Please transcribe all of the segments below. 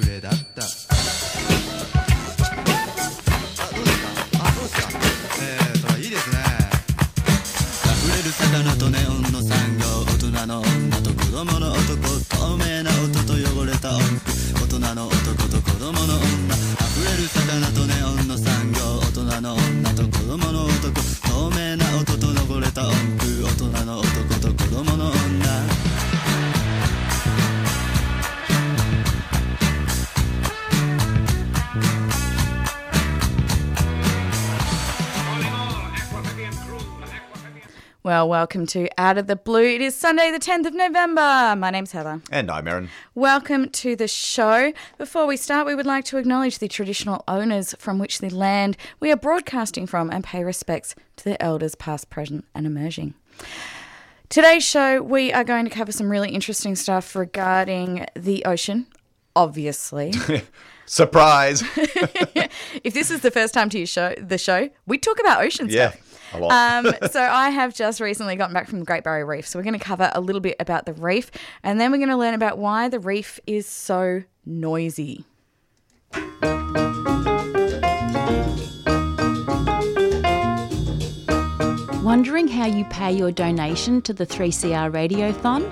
くれだった Well, welcome to Out of the Blue. It is Sunday, the 10th of November. My name's Heather. And I'm Aaron. Welcome to the show. Before we start, we would like to acknowledge the traditional owners from which the land we are broadcasting from and pay respects to their elders, past, present, and emerging. Today's show, we are going to cover some really interesting stuff regarding the ocean, obviously. Surprise! if this is the first time to your show, the show, we talk about ocean yeah, stuff. a lot. Um, so I have just recently gotten back from the Great Barrier Reef. So we're going to cover a little bit about the reef, and then we're going to learn about why the reef is so noisy. Wondering how you pay your donation to the 3CR Radiothon?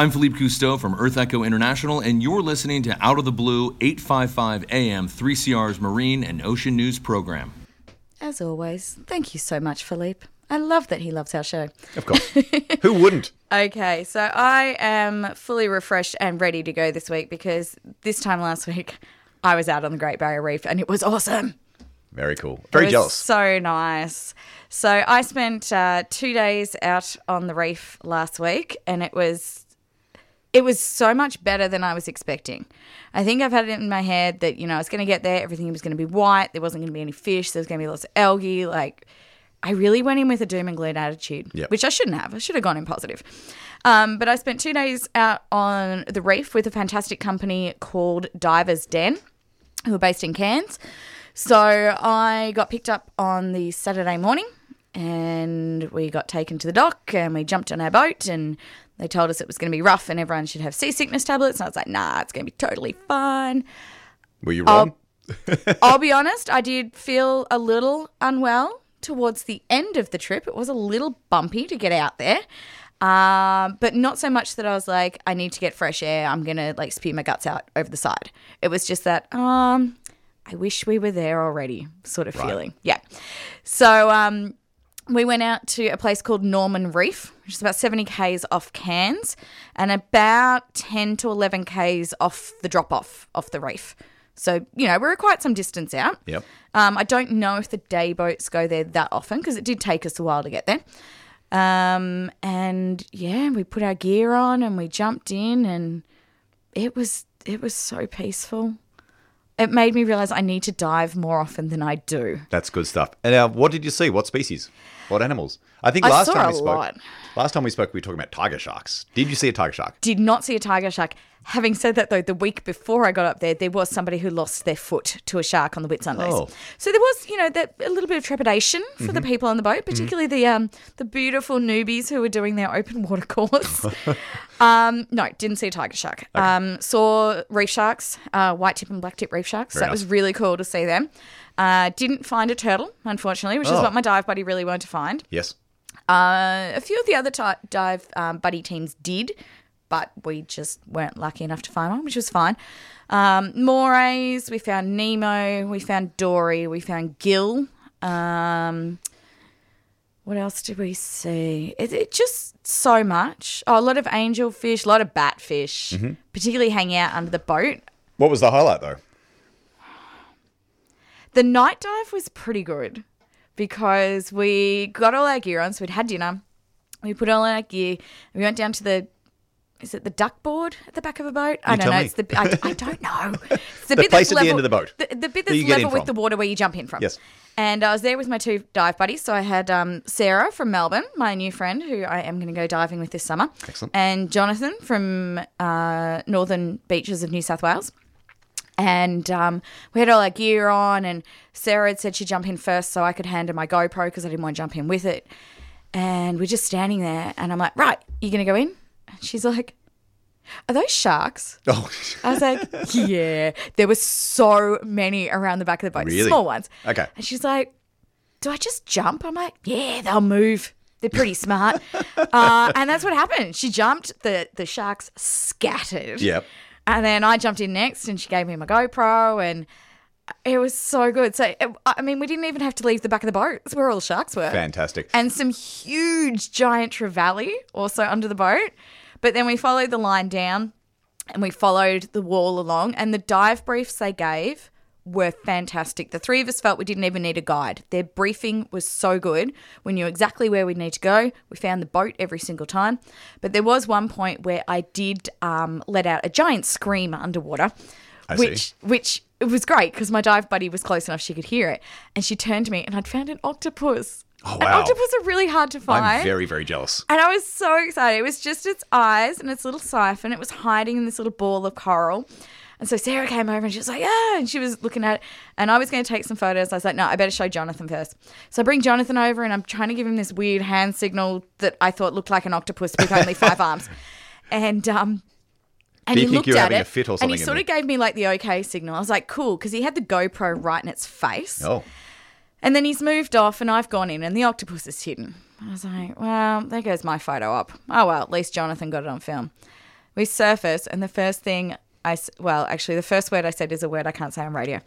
I'm Philippe Cousteau from Earth Echo International, and you're listening to Out of the Blue 855 AM 3CR's Marine and Ocean News program. As always, thank you so much, Philippe. I love that he loves our show. of course. Who wouldn't? Okay, so I am fully refreshed and ready to go this week because this time last week I was out on the Great Barrier Reef and it was awesome. Very cool. Very it was jealous. So nice. So I spent uh, two days out on the reef last week, and it was it was so much better than I was expecting. I think I've had it in my head that you know I was going to get there, everything was going to be white, there wasn't going to be any fish, there was going to be lots of algae. Like I really went in with a doom and gloom attitude, Yep. which I shouldn't have. I should have gone in positive. Um, but I spent two days out on the reef with a fantastic company called Divers Den, who are based in Cairns. So I got picked up on the Saturday morning and we got taken to the dock and we jumped on our boat and they told us it was going to be rough and everyone should have seasickness tablets. And I was like, nah, it's going to be totally fine. Were you wrong? I'll be honest, I did feel a little unwell towards the end of the trip. It was a little bumpy to get out there. Um, but not so much that I was like, I need to get fresh air. I'm gonna like spew my guts out over the side. It was just that, um, I wish we were there already, sort of feeling. Yeah. So um, we went out to a place called Norman Reef, which is about 70 k's off Cairns, and about 10 to 11 k's off the drop off off the reef. So you know we're quite some distance out. Yep. Um, I don't know if the day boats go there that often because it did take us a while to get there. Um, and yeah, we put our gear on and we jumped in, and it was it was so peaceful. It made me realize I need to dive more often than I do. That's good stuff. And uh, what did you see? What species? What animals? I think I last time we spoke. lot. Last time we spoke, we were talking about tiger sharks. Did you see a tiger shark? Did not see a tiger shark. Having said that, though, the week before I got up there, there was somebody who lost their foot to a shark on the Whitsundays. Oh. So there was, you know, that a little bit of trepidation for the people on the boat, particularly the um the beautiful newbies who were doing their open water course. um, no, didn't see a tiger shark. Um, saw reef sharks, uh, white tip and black tip reef sharks. Very that was really cool to see them. Uh, didn't find a turtle, unfortunately, which is Oh. what my dive buddy really wanted to find. Yes. Uh, a few of the other ti dive um, buddy teams did, but we just weren't lucky enough to find one, which was fine. Um, Morays, we found Nemo, we found Dory, we found Gill. Um, what else did we see? It, it just so much. Oh, a lot of angelfish, a lot of batfish, particularly hanging out under the boat. What was the highlight though? The night dive was pretty good because we got all our gear on, so we'd had dinner. We put all our gear. We went down to the. Is it the duck board at the back of a boat? I You don't tell know. me. It's the. I, I don't know. It's the, The bit place that's at the end level- of the boat The, the bit that's level with the water where you jump in from. Yes. And I was there with my two dive buddies. So I had um, Sarah from Melbourne, my new friend, who I am going to go diving with this summer. Excellent. And Jonathan from uh, northern beaches of New South Wales. And um, we had all our gear on, and Sarah had said she'd jump in first so I could hand her my GoPro because I didn't want to jump in with it. And we're just standing there, and I'm like, right, you're going to go in? And she's like, are those sharks? Oh, I was like, yeah. There were so many around the back of the boat, Really? small ones. Okay. And she's like, do I just jump? I'm like, yeah, they'll move. They're pretty smart. uh, and that's what happened. She jumped, the, the sharks scattered. Yep. And then I jumped in next and she gave me my GoPro and it was so good. So, it, I mean, we didn't even have to leave the back of the boat. That's where all the sharks were fantastic. and some huge giant trevally also under the boat. But then we followed the line down and we followed the wall along, and the dive briefs they gave were fantastic. The three of us felt we didn't even need a guide. Their briefing was so good. We knew exactly where we'd need to go. We found the boat every single time. But there was one point where I did um, let out a giant scream underwater, I see. which which it was great because my dive buddy was close enough she could hear it, and she turned to me and I'd found an octopus. Oh, And wow. octopus are really hard to find. I'm very, very jealous. And I was so excited. It was just its eyes and its little siphon. It was hiding in this little ball of coral. And so Sarah came over and she was like, yeah. And she was looking at it. And I was going to take some photos. I was like, no, I better show Jonathan first. So I bring Jonathan over and I'm trying to give him this weird hand signal that I thought looked like an octopus with only five arms. And, um, and he think looked at having it a fit or and he sort of gave me like the okay signal. I was like, cool, because he had the GoPro right in its face. Oh, And then he's moved off, and I've gone in, and the octopus is hidden. I was like, well, there goes my photo up. Oh, well, at least Jonathan got it on film. We surface, and the first thing I, well, actually, the first word I said is a word I can't say on radio.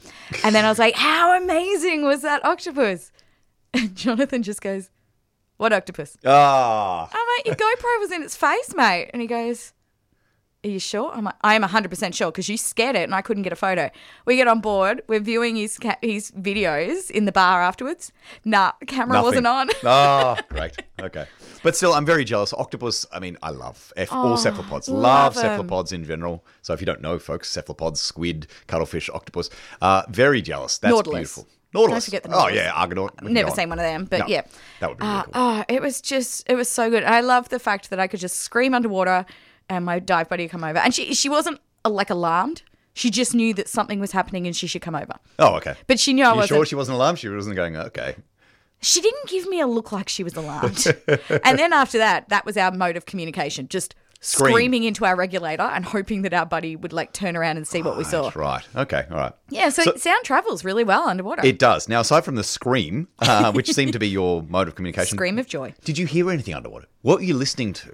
And then I was like, how amazing was that octopus? And Jonathan just goes, what octopus? ah, I'm like, your GoPro was in its face, mate. And he goes, Are you sure? I'm like, I am 100% sure because you scared it and I couldn't get a photo. We get on board. We're viewing his, ca- his videos in the bar afterwards. Nah, camera wasn't on. oh, great. Okay. But still, I'm very jealous. Octopus, I mean, I love F- all cephalopods. Oh, love Love cephalopods in general. So if you don't know, folks, cephalopods, squid, cuttlefish, octopus, uh, very jealous. That's Nautilus. beautiful. Nautilus. Don't forget the Oh, yeah, Argonaut. Never on. seen one of them, but No, yeah. That would be really Uh, cool. oh, it was just, it was so good. I love the fact that I could just scream underwater and my dive buddy come over. And she, she wasn't uh, like alarmed. She just knew that something was happening and she should come over. Oh, okay. But she knew I you wasn't. sure she wasn't alarmed? She wasn't going, okay. she didn't give me a look like she was alarmed. and then after that, that was our mode of communication. Just Scream. screaming into our regulator and hoping that our buddy would like turn around and see what we saw. That's right. Okay, all right. Yeah, so, So- sound travels really well underwater. It does. Now, aside from the scream, uh, which seemed to be your mode of communication, Scream of joy. did you hear anything underwater? What were you listening to?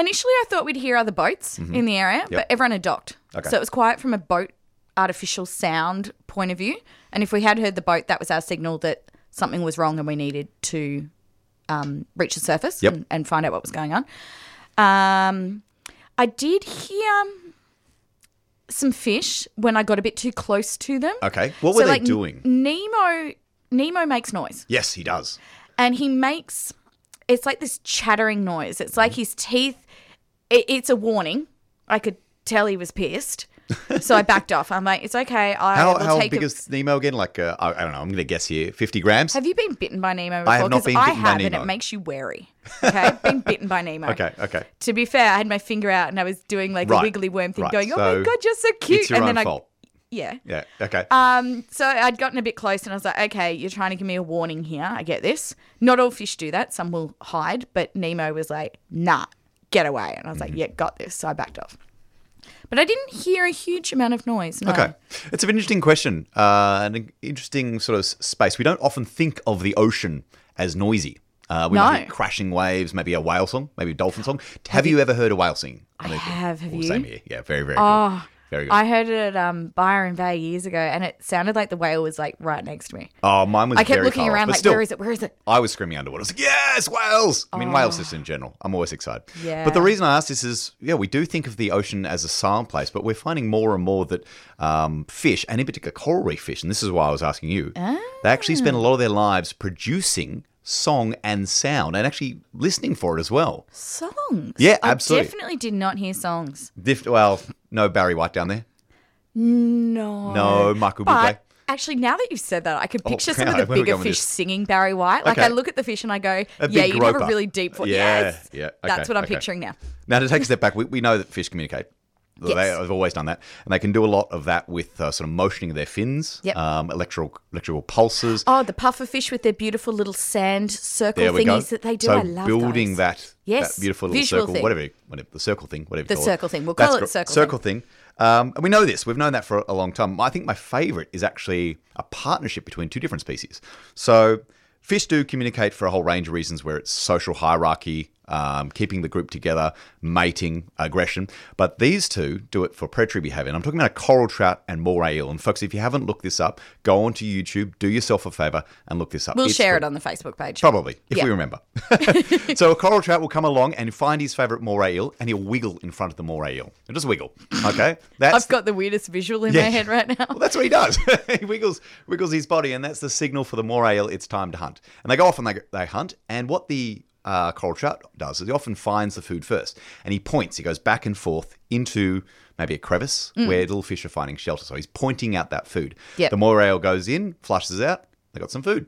Initially, I thought we'd hear other boats in the area, but everyone had docked. Mm-hmm. Okay. So it was quiet from a boat artificial sound point of view. And if we had heard the boat, that was our signal that something was wrong and we needed to um, reach the surface Yep. and, and find out what was going on. Um, I did hear some fish when I got a bit too close to them. Okay. What were they doing? Nemo, Nemo makes noise yes, he does. and he makes it's like this chattering noise. It's like his teeth. It, it's a warning. I could tell he was pissed. so I backed off. I'm like, it's okay. I How, will how take big a- is Nemo again? Like, uh, I, I don't know. I'm going to guess here. 50 grams? Have you been bitten by Nemo before? I have not been I bitten by have, and it makes you wary. Okay, been bitten by Nemo. Okay, okay. To be fair, I had my finger out and I was doing like Right, a wiggly worm thing, right. going, "Oh So my god, you're so cute!" It's your and own then fault. I, yeah. Yeah, okay. Um, so I'd gotten a bit close and I was like, okay, you're trying to give me a warning here. I get this. Not all fish do that. Some will hide, but Nemo was like, nah, get away. And I was Mm-hmm. like, yeah, got this. So I backed off. But I didn't hear a huge amount of noise. No. Okay. It's an interesting question, uh, an interesting sort of space. We don't often think of the ocean as noisy. Uh, we No. crashing waves, maybe a whale song, maybe a dolphin song. Have, you, ever heard a whale sing? I have. Have Oh, you? Same here. Yeah, very, very Oh, good. Very good. I heard it at um, Byron Bay years ago, and it sounded like the whale was like right next to me. oh, mine was I kept very looking far off, around but like, still, where is it? Where is it? I was screaming underwater. I was like, yes, whales. I mean, whales just in general. I'm always excited. Yeah. But the reason I asked this is, yeah, we do think of the ocean as a silent place, but we're finding more and more that um, fish, and in particular coral reef fish, and this is why I was asking you, they actually spend a lot of their lives producing song and sound and actually listening for it as well. Songs. Yeah, I absolutely. definitely did not hear songs. Diff- well, no Barry White down there. No. No Michael But Bublé. actually, now that you've said that, I could oh, picture some of the where are we bigger going with fish this? singing Barry White. Like Okay. I look at the fish and I go, A "Yeah, you have a really deep voice." Yeah, yes, yeah, okay, that's what I'm okay. picturing now. Now, to take a step back, we, we know that fish communicate. They Yes. have always done that, and they can do a lot of that with uh, sort of motioning of their fins, Yep. um, electrical electrical pulses. Oh, the puffer fish with their beautiful little sand circle we go. thingies that they do. So I love building those. that, Yes, that beautiful little circle, thing. whatever, whatever the circle thing, whatever. you The circle it. thing. We'll That's call it circle circle thing. Um, and we know this. We've known that for a long time. I think my favourite is actually a partnership between two different species. So fish do communicate for a whole range of reasons, where it's social hierarchy. Um, keeping the group together, mating, aggression. But these two do it for predatory behavior. And I'm talking about a coral trout and moray eel. And folks, if you haven't looked this up, go onto YouTube, do yourself a favor, and look this up. We'll It's share free. it on the Facebook page. Probably, if Yeah. we remember. so a coral trout will come along and find his favourite moray eel, and he'll wiggle in front of the moray eel. He'll just wiggle. Okay, that's I've got the weirdest visual in Yeah. my head right now. well, that's what he does. he wiggles wiggles his body, and that's the signal for the moray eel. It's time to hunt. And they go off and they they hunt. And what the uh, coral trout does is he often finds the food first, and he points. He goes back and forth into maybe a crevice Mm. where little fish are finding shelter. So he's pointing out that food. Yep. The moray goes in, flushes out. They got some food.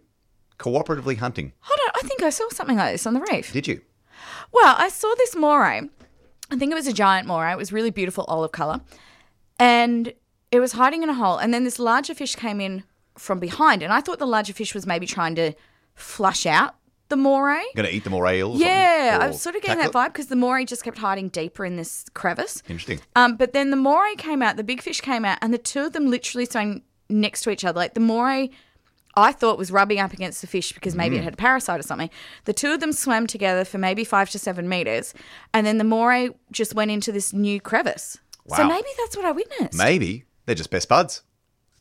Cooperatively hunting. Hold on, I think I saw something like this on the reef. Did you? Well, I saw this moray. I think it was a giant moray. It was really beautiful olive color. And it was hiding in a hole. And then this larger fish came in from behind. And I thought the larger fish was maybe trying to flush out the moray. Going to eat the moray? Yeah? I was sort of getting that vibe because the moray just kept hiding deeper in this crevice. Interesting. Um, but then the moray came out, the big fish came out, and the two of them literally swam next to each other. Like the moray, I thought was rubbing up against the fish because maybe Mm. it had a parasite or something. The two of them swam together for maybe five to seven meters, and then the moray just went into this new crevice. Wow. So maybe that's what I witnessed. Maybe they're just best buds.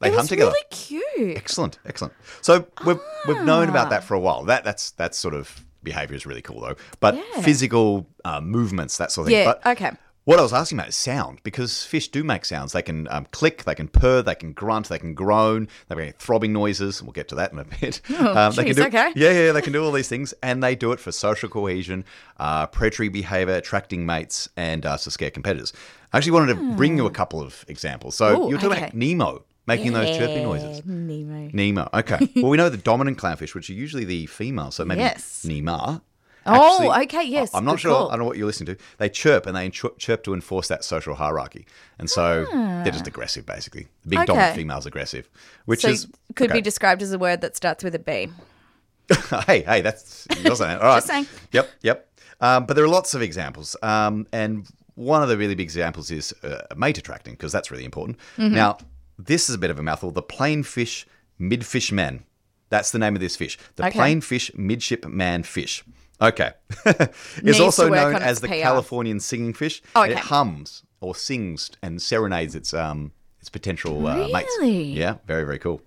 They it hunt was together. really cute. Excellent, excellent. So we've we've known about Ah. that for a while. That that's that's sort of behavior is really cool though. But Yeah. physical uh, movements, that sort of thing. Yeah, But okay. What I was asking about is sound because fish do make sounds. They can um, click, they can purr, they can grunt, they can groan, they make throbbing noises. We'll get to that in a bit. um, they can do, Oh, okay. Yeah, yeah, they can do all these things, and they do it for social cohesion, uh, predatory behavior, attracting mates, and uh, to scare competitors. I actually wanted to bring you a couple of examples. So Hmm. Ooh, you were talking okay. about Nemo making those chirping noises. Nemo. Nemo. Okay. well, we know the dominant clownfish, which are usually the female, so maybe Yes. Nema. Oh, okay, yes, I'm not sure. call. I don't know what you're listening to. They chirp and they chirp to enforce that social hierarchy, and so they're just aggressive, basically. The big dominant Ah. Okay. female's aggressive, which So is could okay. be described as a word that starts with a B. hey, hey, that's it. All right. Just saying. Yep, yep. Um, but there are lots of examples, um, and one of the really big examples is uh, mate attracting because that's really important. Mm-hmm. Now, this is a bit of a mouthful. The plainfin midfish man. That's the name of this fish. The Okay. plainfin midshipman fish. Okay. It's also known as the PR. Californian singing fish. Oh, okay. It hums or sings and serenades its um its potential uh, mates. Really? Yeah, very very cool.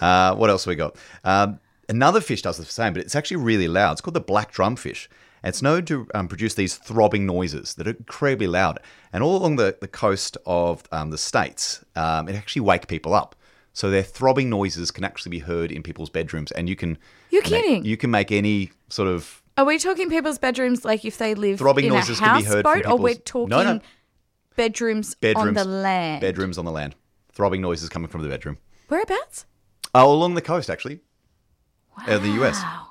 Uh, what else we got? Um, another fish does the same, but it's actually really loud. It's called the black drumfish. And it's known to um, produce these throbbing noises that are incredibly loud. And all along the, the coast of um, the states, um, it actually wake people up. So their throbbing noises can actually be heard in people's bedrooms, and you can You're make- kidding. you can make any sort of Are we talking people's bedrooms like if they live Throbbing in noises a can be heard from houseboat, or we're talking No, no. bedrooms, Bedrooms on the land. Bedrooms on the land. Throbbing noises coming from the bedroom. Whereabouts? Oh, along the coast, actually. Uh, the US. Wow.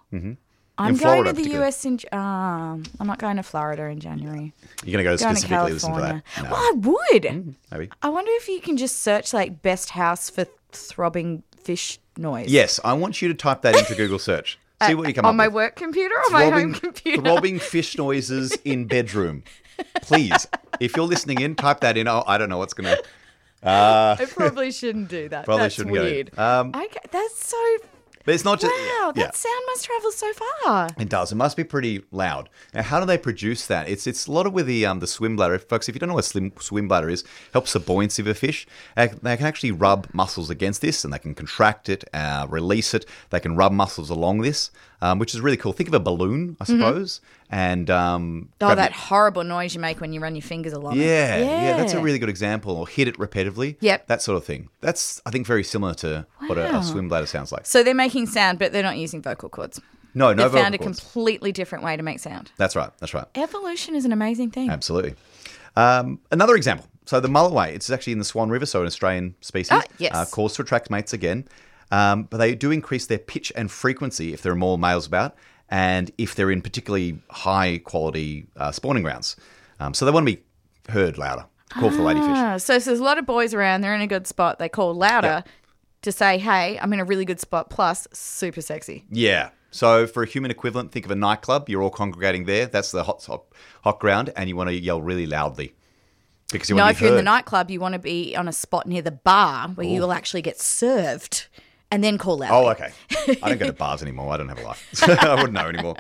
I'm Florida, going to the. US in. Um, I'm not going to Florida in January. You're going to go Going to specifically listen to that. No, Well, I would. maybe. I wonder if you can just search like best house for throbbing fish noise. Yes, I want you to type that into Google search. See what you come up on up my with. work computer or my home computer. throbbing fish noises in bedroom. Please, if you're listening in, type that in. Oh, I don't know what's going to. I probably shouldn't do that. Probably That's shouldn't go. weird. Um, okay, that's so. But it's not just. Wow, yeah, that sound must travel so far. It does. It must be pretty loud. Now, how do they produce that? It's it's a lot of with the um the swim bladder, folks. If you don't know what slim swim bladder is, helps the buoyancy of a fish. Uh, They can actually rub muscles against this, and they can contract it, uh, release it. They can rub muscles along this, um, which is really cool. Think of a balloon, I suppose, and um. Mm-hmm. Oh, that it- horrible noise you make when you run your fingers along it. Yeah, yeah, that's a really good example. Or hit it repetitively. Yep. That sort of thing. That's, I think, very similar to what a, a swim bladder sounds like. So they're making sound, but they're not using vocal cords. No, no vocal found a cords. completely different way to make sound. That's right. That's right. Evolution is an amazing thing. Absolutely. Um, another example. So the mulloway, it's actually in the Swan River, so an Australian species. Ah, yes. Uh, calls to attract mates again. Um, but they do increase their pitch and frequency if there are more males about and if they're in particularly high quality uh, spawning grounds. Um, so they want to be heard louder call for the ladyfish. Ah, so if there's a lot of boys around, they're in a good spot. They call louder to say, "Hey, I'm in a really good spot." Plus, super sexy. Yeah. So for a human equivalent, think of a nightclub. You're all congregating there. That's the hot, hot, hot ground, and you want to yell really loudly because you No, want if to be you're in the nightclub, you want to be on a spot near the bar where you will actually get served, and then call loudly. Oh, okay. I don't go to bars anymore. I don't have a life. I wouldn't know anymore.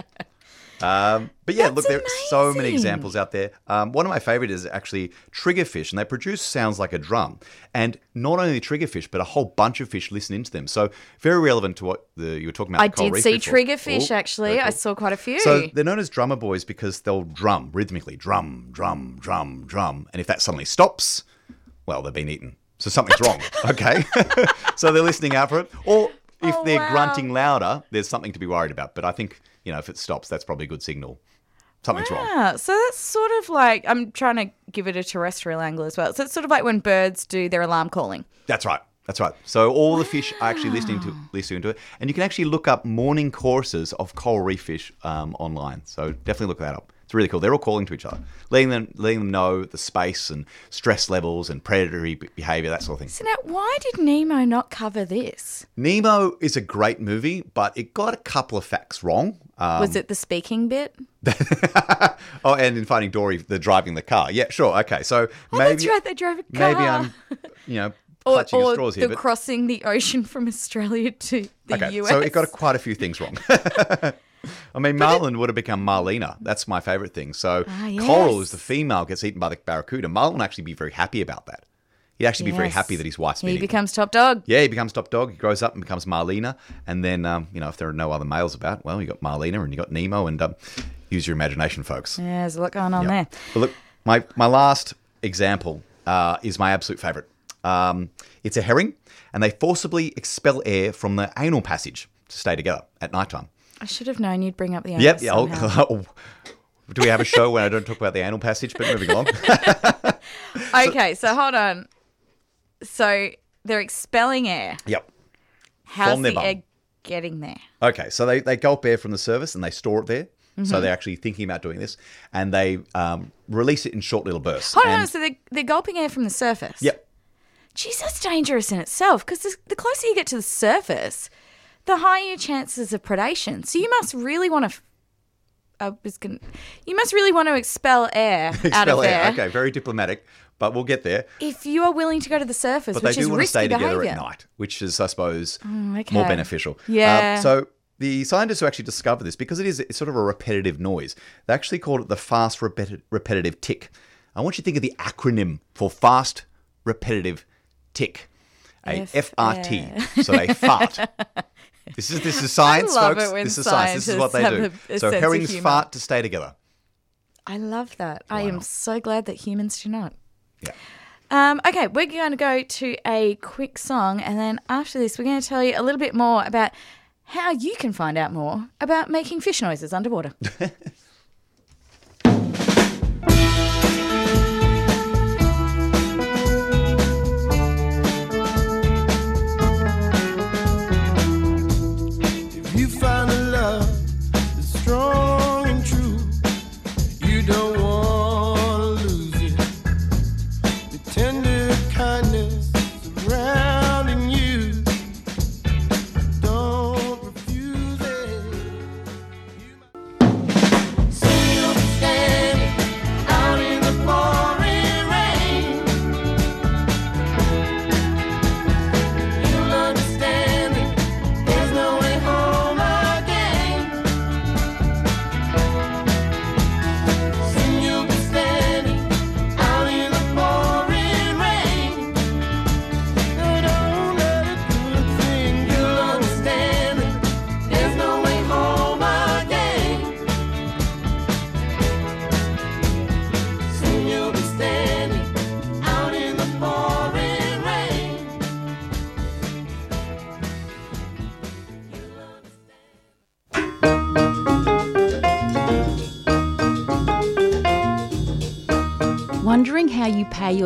Um, but yeah, look, That's there are so many examples out there. Um, one of my favorite is actually triggerfish, and they produce sounds like a drum. And not only triggerfish, but a whole bunch of fish listen into them. So very relevant to what the, you were talking about. I did see triggerfish actually. very I saw quite a few. So they're known as drummer boys because they'll drum rhythmically, drum, drum, drum, drum. And if that suddenly stops, well, they've been eaten. So something's wrong. Okay. so they're listening out for it. Or if Oh, they're wow. grunting louder, there's something to be worried about. But I think, you know, if it stops, that's probably a good signal. Something's wrong. Yeah, so that's sort of like I'm trying to give it a terrestrial angle as well. So it's sort of like when birds do their alarm calling. That's right. That's right. So all the fish are actually listening to listening to it, and you can actually look up morning choruses of coral reef fish um, online. So definitely look that up. It's really cool. They're all calling to each other, letting them letting them know the space and stress levels and predatory behavior, that sort of thing. So now, why did Nemo not cover this? Nemo is a great movie, but it got a couple of facts wrong. Um, Was it the speaking bit? oh, and in Finding Dory, the driving the car. Yeah, sure. Okay, so Oh, maybe that's right. They drove a car. maybe I'm, you know, or, or straws the here, but crossing the ocean from Australia to the Okay, US. so it got quite a few things wrong. I mean, Marlin would have become Marlena. That's my favorite thing. So Ah, Coral yes. is the female gets eaten by the barracuda. Marlin would actually be very happy about that. He'd actually be very happy that his wife's been He becomes top dog. yeah, he becomes top dog. He grows up and becomes Marlena. And then, um, you know, if there are no other males about, well, you got Marlena and you got Nemo. And um, use your imagination, folks. Yeah, there's a lot going on Yeah. there. But look, my, my last example uh, is my absolute favorite. Um, it's a herring, and they forcibly expel air from the anal passage to stay together at nighttime. I should have known you'd bring up the Yep. Yeah. oh, do we have a show when I don't talk about the anal passage? But moving along. okay, so hold on. So they're expelling air. yep. How's From their the bum. air getting there? Okay. So they, they gulp air from the surface and they store it there. Mm-hmm. So they're actually thinking about doing this, and they um, release it in short little bursts. Hold on, so they're, they're gulping air from the surface. Yep. Geez, that's dangerous in itself because the, the closer you get to the surface, the higher your chances of predation. So you must really want to. I was going You must really want to expel air out of Expel there air. Okay. Very diplomatic, but we'll get there. if you are willing to go to the surface, But they do is want to stay together behavior. at night, which is, I suppose, okay. more beneficial. Yeah. Um, so the scientists who actually discovered this, because it is it's sort of a repetitive noise, they actually called it the fast repeti- repetitive tick. I want you to think of the acronym for fast repetitive tick. A F- FRT. So they fart. This is this is science, folks. This is science. This is what they do. a- so herrings fart to stay together. I love that. I am so glad that humans do not. Yeah. Um, okay, we're going to go to a quick song, and then after this, we're going to tell you a little bit more about how you can find out more about making fish noises underwater.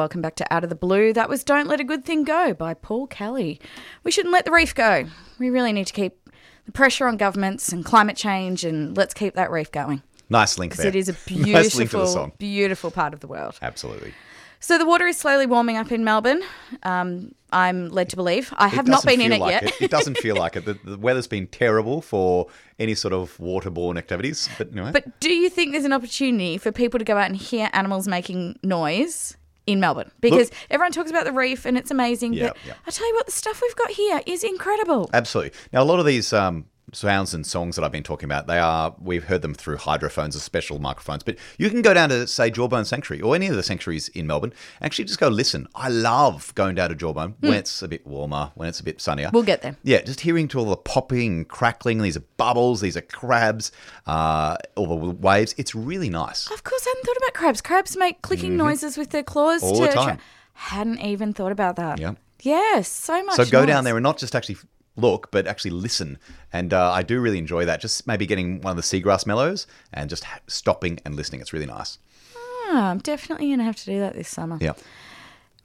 Welcome back to Out of the Blue. That was Don't Let a Good Thing Go by Paul Kelly. We shouldn't let the reef go. We really need to keep the pressure on governments and climate change and let's keep that reef going. Nice link there. it is a nice link to the beautiful, song. beautiful part of the world. Absolutely. So the water is slowly warming up in Melbourne. Um, I'm led to believe. I have not been in it like yet. It. It doesn't feel like it. The, the weather's been terrible for any sort of waterborne activities. But anyway, But do you think there's an opportunity for people to go out and hear animals making noise in Melbourne? Because everyone talks about the reef and it's amazing. Yeah, but yeah. I tell you what, the stuff we've got here is incredible. Absolutely. Now, a lot of these um, sounds and songs that I've been talking about, they are we've heard them through hydrophones or special microphones. But you can go down to say Jawbone Sanctuary or any of the sanctuaries in Melbourne. Actually, just go listen. I love going down to Jawbone when it's a bit warmer, when it's a bit sunnier. Hmm. We'll get there. Yeah, just hearing to all the popping and crackling. These are bubbles. These are crabs. Uh, all the waves. It's really nice. Of course, I hadn't thought about crabs. Crabs make clicking noises with their claws. Mm-hmm. All to the time. hadn't even thought about that. Yeah. Yes, so much. So go noise. down there and not just actually look, but actually listen. And uh, I do really enjoy that. Just maybe getting one of the seagrass meadows and just ha- stopping and listening. It's really nice. Ah, I'm definitely going to have to do that this summer. Yeah.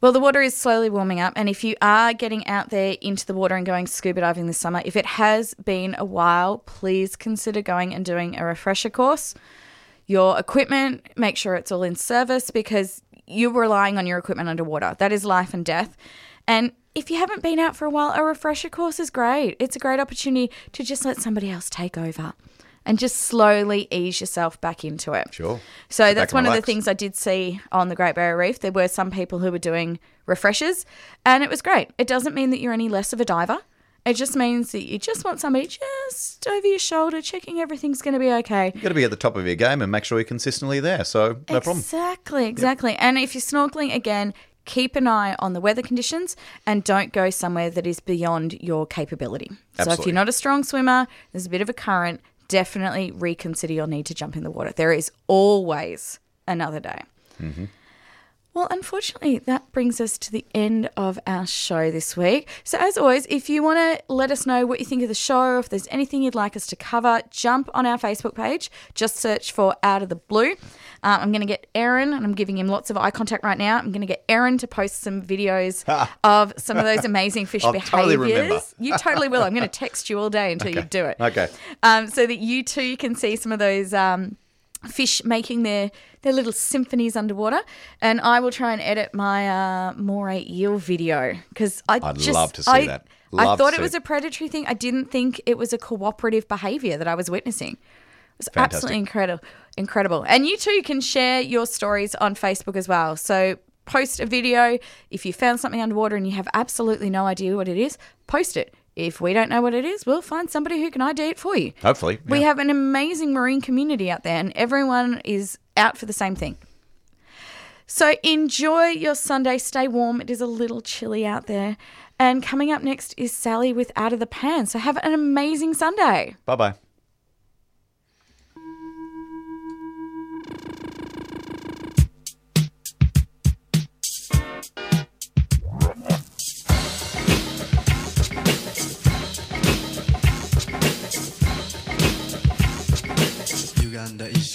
Well, the water is slowly warming up, and if you are getting out there into the water and going scuba diving this summer, if it has been a while, please consider going and doing a refresher course. Your equipment, make sure it's all in service because you're relying on your equipment underwater. That is life and death. And if you haven't been out for a while, a refresher course is great. It's a great opportunity to just let somebody else take over and just slowly ease yourself back into it. Sure. So Sit that's one of the things I did see on the Great Barrier Reef. There were some people who were doing refreshers, and it was great. It doesn't mean that you're any less of a diver. It just means that you just want somebody just over your shoulder, checking everything's going to be okay. You've got to be at the top of your game and make sure you're consistently there. So no problem. Exactly, exactly. And if you're snorkeling again, keep an eye on the weather conditions and don't go somewhere that is beyond your capability. So if you're not a strong swimmer, there's a bit of a current, definitely reconsider your need to jump in the water. There is always another day. Mm-hmm. Well, unfortunately, that brings us to the end of our show this week. So, as always, if you want to let us know what you think of the show, or if there's anything you'd like us to cover, jump on our Facebook page. Just search for Out of the Blue. Um, I'm going to get Aaron, and I'm giving him lots of eye contact right now. I'm going to get Aaron to post some videos of some of those amazing fish behaviors. totally remember. You totally will. I'm going to text you all day until you do it Okay. um, so that you too can see some of those um, fish making their their little symphonies underwater. And I will try and edit my uh, moray eel video because I I'd just love to see I, that. I thought it was a predatory thing. I didn't think it was a cooperative behaviour that I was witnessing. It was Fantastic. absolutely incredible, incredible. And you too can share your stories on Facebook as well. So post a video if you found something underwater and you have absolutely no idea what it is. Post it. If we don't know what it is, we'll find somebody who can ID it for you. Hopefully. We have an amazing marine community out there, and everyone is out for the same thing. So enjoy your Sunday. Stay warm. It is a little chilly out there. And coming up next is Sally with Out of the Pan. So have an amazing Sunday. Bye bye. 的一。